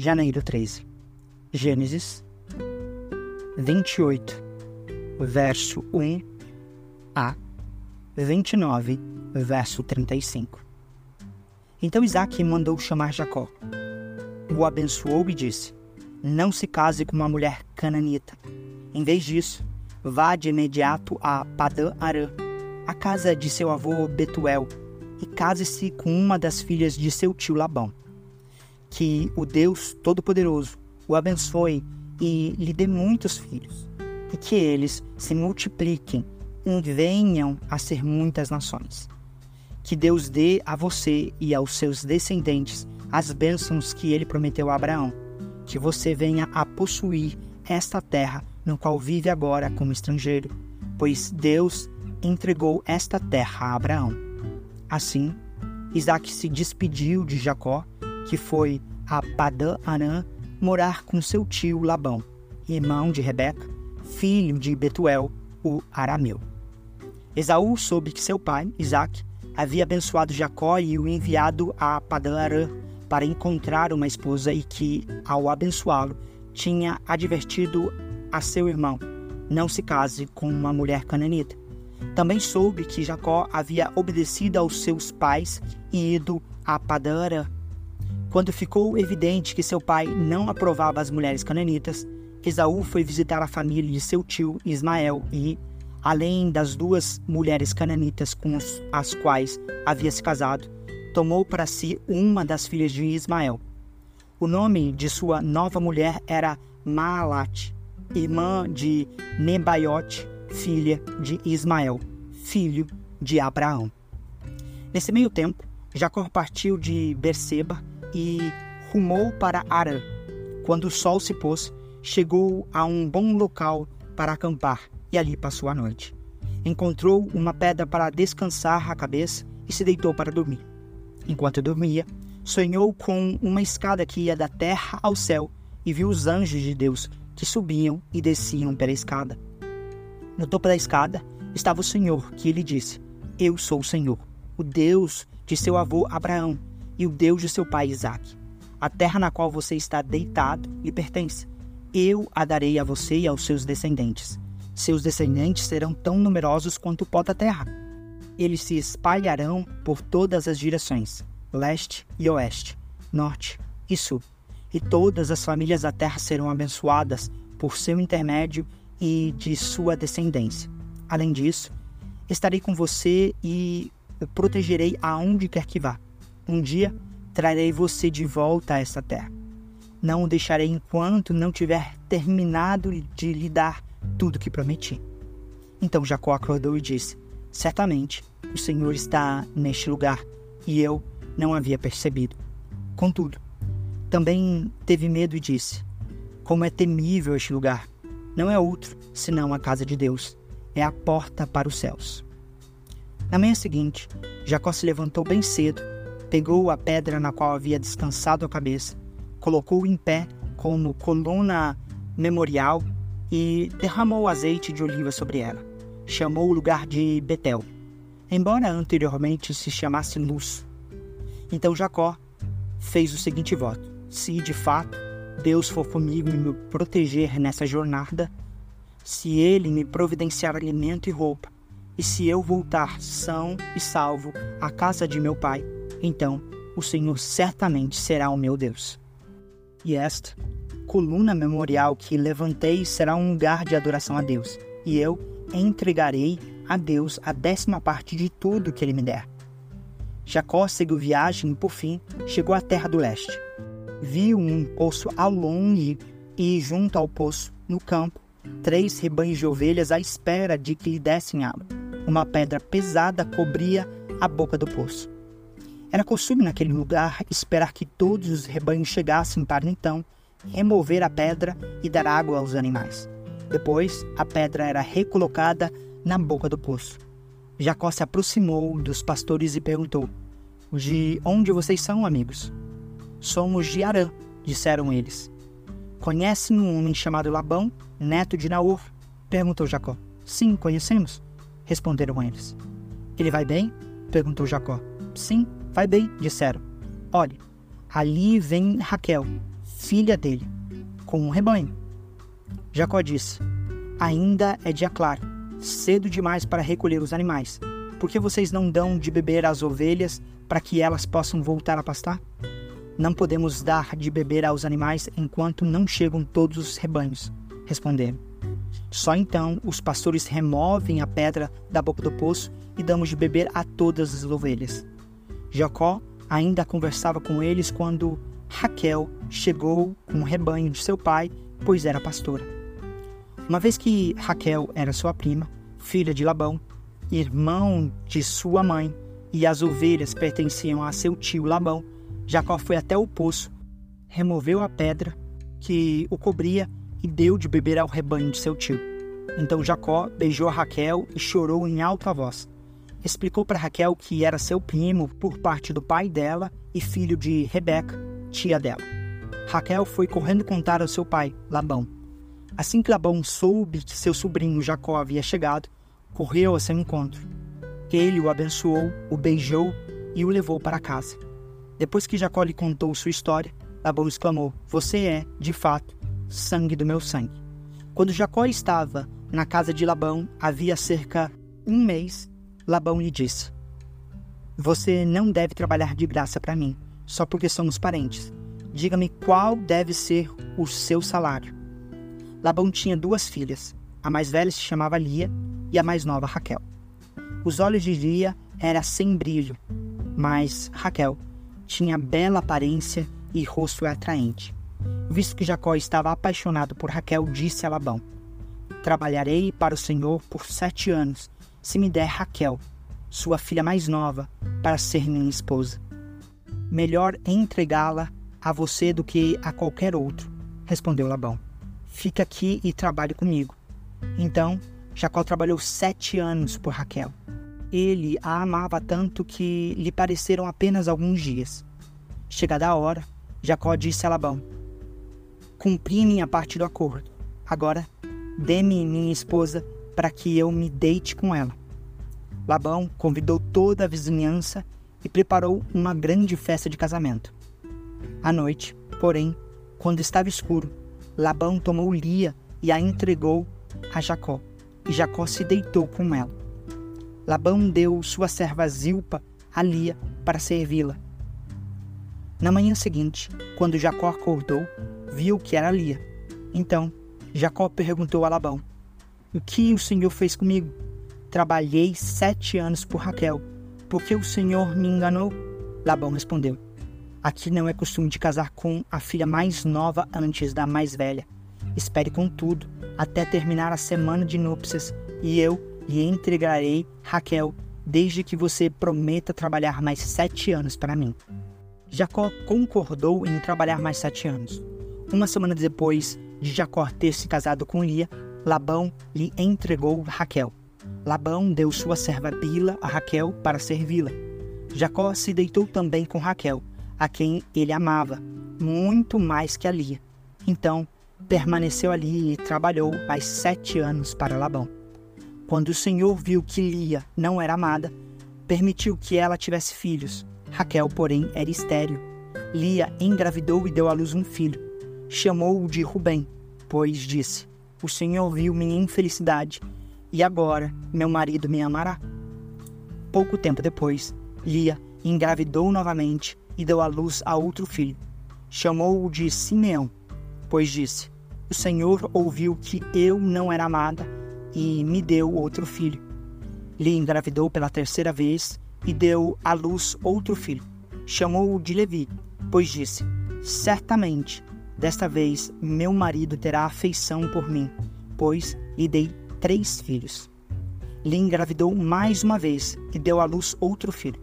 janeiro 13. Gênesis 28, verso 1 a 29, verso 35. Então Isaac mandou chamar Jacó. O abençoou e disse: Não se case com uma mulher cananita. Em vez disso, vá de imediato a Padã Arã, a casa de seu avô Betuel, e case-se com uma das filhas de seu tio Labão. Que o Deus Todo-Poderoso o abençoe e lhe dê muitos filhos, e que eles se multipliquem e venham a ser muitas nações. Que Deus dê a você e aos seus descendentes as bênçãos que ele prometeu a Abraão, que você venha a possuir esta terra no qual vive agora como estrangeiro, pois Deus entregou esta terra a Abraão. Assim, Isaac se despediu de Jacó, que foi a Padã Arã morar com seu tio Labão, irmão de Rebeca, filho de Betuel, o arameu. Esaú soube que seu pai, Isaac, havia abençoado Jacó e o enviado a Padã Arã para encontrar uma esposa e que, ao abençoá-lo, tinha advertido a seu irmão: não se case com uma mulher cananita. Também soube que Jacó havia obedecido aos seus pais e ido a Padã Quando ficou evidente que seu pai não aprovava as mulheres cananitas, Esaú foi visitar a família de seu tio Ismael e, além das duas mulheres cananitas com as quais havia se casado, tomou para si uma das filhas de Ismael. O nome de sua nova mulher era Maalate, irmã de Nebaiote, filha de Ismael, filho de Abraão. Nesse meio tempo, Jacó partiu de Berseba e rumou para Arã. Quando o sol se pôs, chegou a um bom local para acampar e ali passou a noite. Encontrou uma pedra para descansar a cabeça e se deitou para dormir. Enquanto dormia, sonhou com uma escada que ia da terra ao céu e viu os anjos de Deus que subiam e desciam pela escada. No topo da escada estava o Senhor, que lhe disse: Eu sou o Senhor, o Deus de seu avô Abraão e o Deus de seu pai Isaque. A terra na qual você está deitado lhe pertence. Eu a darei a você e aos seus descendentes. Seus descendentes serão tão numerosos quanto o pó da terra. Eles se espalharão por todas as direções, leste e oeste, norte e sul. E todas as famílias da terra serão abençoadas por seu intermédio e de sua descendência. Além disso, estarei com você e protegerei aonde quer que vá. Um dia trarei você de volta a esta terra. Não o deixarei enquanto não tiver terminado de lhe dar tudo que prometi. Então Jacó acordou e disse: Certamente o Senhor está neste lugar, e eu não havia percebido. Contudo, também teve medo e disse: Como é temível este lugar! Não é outro senão a casa de Deus, é a porta para os céus. Na manhã seguinte, Jacó se levantou bem cedo, pegou a pedra na qual havia descansado a cabeça, colocou-o em pé como coluna memorial e derramou azeite de oliva sobre ela. Chamou o lugar de Betel, embora anteriormente se chamasse Luz. Então Jacó fez o seguinte voto: Se de fato Deus for comigo e me proteger nessa jornada, se Ele me providenciar alimento e roupa, e se eu voltar são e salvo à casa de meu pai, então o Senhor certamente será o meu Deus. E esta coluna memorial que levantei será um lugar de adoração a Deus, e eu entregarei a Deus a décima parte de tudo que ele me der. Jacó seguiu viagem e, por fim, chegou à terra do leste. Viu um poço ao longe e, junto ao poço, no campo, três rebanhos de ovelhas à espera de que lhe dessem água. Uma pedra pesada cobria a boca do poço. Era costume naquele lugar esperar que todos os rebanhos chegassem para então remover a pedra e dar água aos animais. Depois, a pedra era recolocada na boca do poço. Jacó se aproximou dos pastores e perguntou: De onde vocês são, amigos? Somos de Arã, disseram eles. Conhecem um homem chamado Labão, neto de Naor? perguntou Jacó. Sim, conhecemos, responderam eles. Ele vai bem? perguntou Jacó. Sim, vai bem, disseram. Olhe, ali vem Raquel, filha dele, com um rebanho. Jacó disse: Ainda é dia claro, cedo demais para recolher os animais. Por que vocês não dão de beber às ovelhas para que elas possam voltar a pastar? Não podemos dar de beber aos animais enquanto não chegam todos os rebanhos, responderam. Só então os pastores removem a pedra da boca do poço e damos de beber a todas as ovelhas. Jacó ainda conversava com eles quando Raquel chegou com o rebanho de seu pai, pois era pastora. Uma vez que Raquel era sua prima, filha de Labão, irmão de sua mãe, e as ovelhas pertenciam a seu tio Labão, Jacó foi até o poço, removeu a pedra que o cobria e deu de beber ao rebanho de seu tio. Então Jacó beijou Raquel e chorou em alta voz. Explicou para Raquel que era seu primo por parte do pai dela e filho de Rebeca, tia dela. Raquel foi correndo contar ao seu pai, Labão. Assim que Labão soube que seu sobrinho Jacó havia chegado, correu ao seu encontro. Ele o abençoou, o beijou e o levou para casa. Depois que Jacó lhe contou sua história, Labão exclamou: Você é, de fato, sangue do meu sangue. Quando Jacó estava na casa de Labão, havia cerca um mês, Labão lhe disse: Você não deve trabalhar de graça para mim, só porque somos parentes. Diga-me qual deve ser o seu salário. Labão tinha duas filhas. A mais velha se chamava Lia e a mais nova Raquel. Os olhos de Lia eram sem brilho, mas Raquel tinha bela aparência e rosto atraente. Visto que Jacó estava apaixonado por Raquel, disse a Labão: Trabalharei para o Senhor por sete anos, se me der Raquel, sua filha mais nova, para ser minha esposa. Melhor entregá-la a você do que a qualquer outro, respondeu Labão. Fica aqui e trabalhe comigo. Então, Jacó trabalhou sete anos por Raquel. Ele a amava tanto que lhe pareceram apenas alguns dias. Chegada a hora, Jacó disse a Labão: Cumpri minha parte do acordo. Agora, dê-me minha esposa para que eu me deite com ela. Labão convidou toda a vizinhança e preparou uma grande festa de casamento. À noite, porém, quando estava escuro, Labão tomou Lia e a entregou a Jacó, e Jacó se deitou com ela. Labão deu sua serva Zilpa a Lia para servi-la. Na manhã seguinte, quando Jacó acordou, viu que era Lia. Então, Jacó perguntou a Labão: O que o Senhor fez comigo? Trabalhei sete anos por Raquel. Por que o Senhor me enganou? Labão respondeu: Aqui não é costume de casar com a filha mais nova antes da mais velha. Espere, contudo, até terminar a semana de núpcias, e eu lhe entregarei Raquel, desde que você prometa trabalhar mais sete anos para mim. Jacó concordou em trabalhar mais sete anos. Uma semana depois de Jacó ter se casado com Lia, Labão lhe entregou Raquel. Labão deu sua serva Bila a Raquel para servi-la. Jacó se deitou também com Raquel, a quem ele amava, muito mais que a Lia. Então, permaneceu ali e trabalhou mais sete anos para Labão. Quando o Senhor viu que Lia não era amada, permitiu que ela tivesse filhos. Raquel, porém, era estéril. Lia engravidou e deu à luz um filho chamou-o de Rubem, pois disse: O Senhor viu minha infelicidade, e agora meu marido me amará. Pouco tempo depois, Lia engravidou novamente e deu à luz a outro filho. Chamou-o de Simeão, pois disse: O Senhor ouviu que eu não era amada e me deu outro filho. Lia engravidou pela terceira vez e deu à luz outro filho. Chamou-o de Levi, pois disse: Certamente Desta vez, meu marido terá afeição por mim, pois lhe dei três filhos. Lhe engravidou mais uma vez e deu à luz outro filho.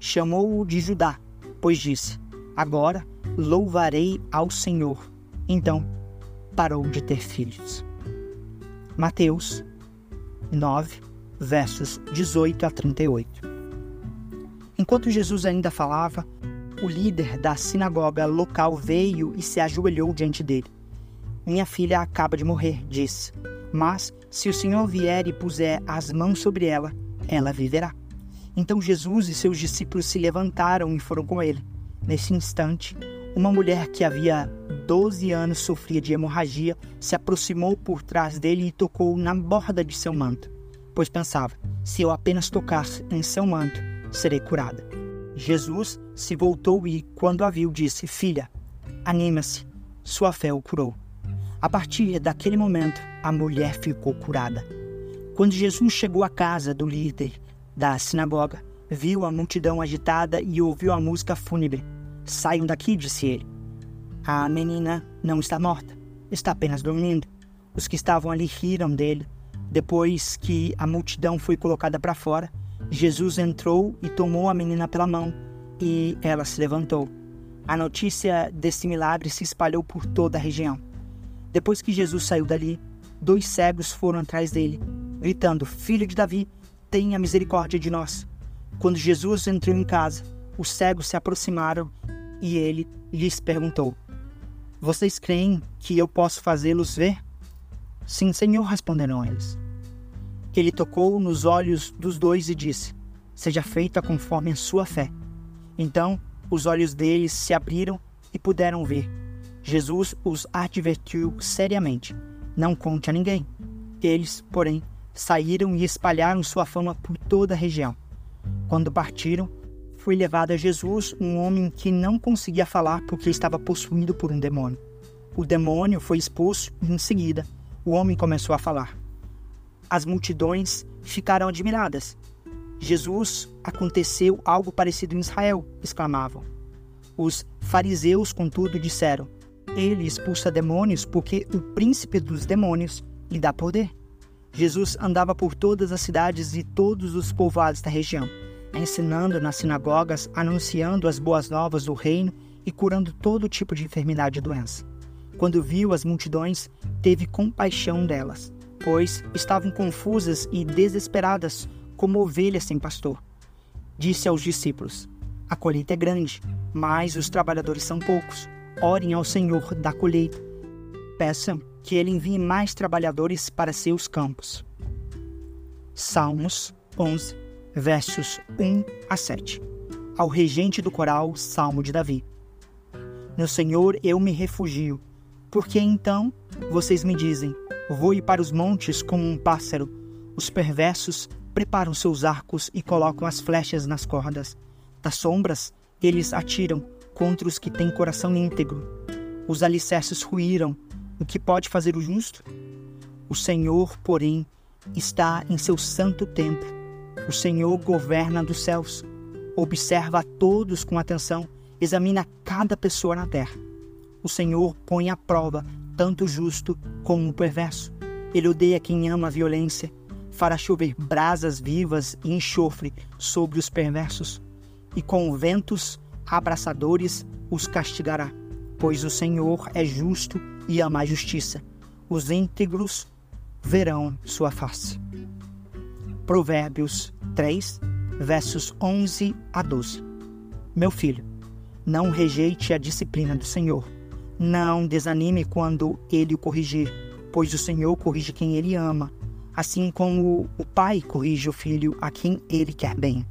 Chamou-o de Judá, pois disse: Agora louvarei ao Senhor. Então parou de ter filhos. Mateus 9, versos 18 a 38. Enquanto Jesus ainda falava, o líder da sinagoga local veio e se ajoelhou diante dele. Minha filha acaba de morrer, disse. Mas, se o Senhor vier e puser as mãos sobre ela, ela viverá. Então Jesus e seus discípulos se levantaram e foram com ele. Nesse instante, uma mulher que havia 12 anos sofria de hemorragia se aproximou por trás dele e tocou na borda de seu manto, pois pensava: se eu apenas tocar em seu manto, serei curada. Jesus se voltou e, quando a viu, disse: Filha, anima-se, sua fé o curou. A partir daquele momento, a mulher ficou curada. Quando Jesus chegou à casa do líder da sinagoga, viu a multidão agitada e ouviu a música fúnebre. Saiam daqui, disse ele. A menina não está morta, está apenas dormindo. Os que estavam ali riram dele. Depois que a multidão foi colocada para fora, Jesus entrou e tomou a menina pela mão, e ela se levantou. A notícia desse milagre se espalhou por toda a região. Depois que Jesus saiu dali, dois cegos foram atrás dele, gritando: Filho de Davi, tenha misericórdia de nós. Quando Jesus entrou em casa, os cegos se aproximaram e ele lhes perguntou: Vocês creem que eu posso fazê-los ver? Sim, Senhor, responderam eles. Ele tocou nos olhos dos dois e disse: Seja feita conforme a sua fé. Então os olhos deles se abriram e puderam ver. Jesus os advertiu seriamente: Não conte a ninguém. Eles, porém, saíram e espalharam sua fama por toda a região. Quando partiram, foi levado a Jesus um homem que não conseguia falar porque estava possuído por um demônio. O demônio foi expulso e, em seguida, o homem começou a falar. As multidões ficaram admiradas. Jesus aconteceu algo parecido em Israel, exclamavam. Os fariseus, contudo, disseram: Ele expulsa demônios porque o príncipe dos demônios lhe dá poder. Jesus andava por todas as cidades e todos os povoados da região, ensinando nas sinagogas, anunciando as boas novas do reino e curando todo tipo de enfermidade e doença. Quando viu as multidões, teve compaixão delas, pois estavam confusas e desesperadas como ovelhas sem pastor. Disse aos discípulos: A colheita é grande, mas os trabalhadores são poucos. Orem ao Senhor da colheita. Peçam que ele envie mais trabalhadores para seus campos. Salmos 11, versos 1 a 7. Ao regente do coral, Salmo de Davi. No Senhor eu me refugio, porque então vocês me dizem: voe para os montes como um pássaro. Os perversos preparam seus arcos e colocam as flechas nas cordas. Das sombras, eles atiram contra os que têm coração íntegro. Os alicerces ruíram, o que pode fazer o justo? O Senhor, porém, está em seu santo templo. O Senhor governa dos céus. Observa a todos com atenção, examina cada pessoa na terra. O Senhor põe à prova tanto o justo como o perverso. Ele odeia quem ama a violência, fará chover brasas vivas e enxofre sobre os perversos, e com ventos abraçadores os castigará, pois o Senhor é justo e ama a justiça. Os íntegros verão sua face. Provérbios 3, versos 11 a 12. Meu filho, não rejeite a disciplina do Senhor. Não desanime quando ele o corrigir, pois o Senhor corrige quem ele ama, assim como o pai corrige o filho a quem ele quer bem.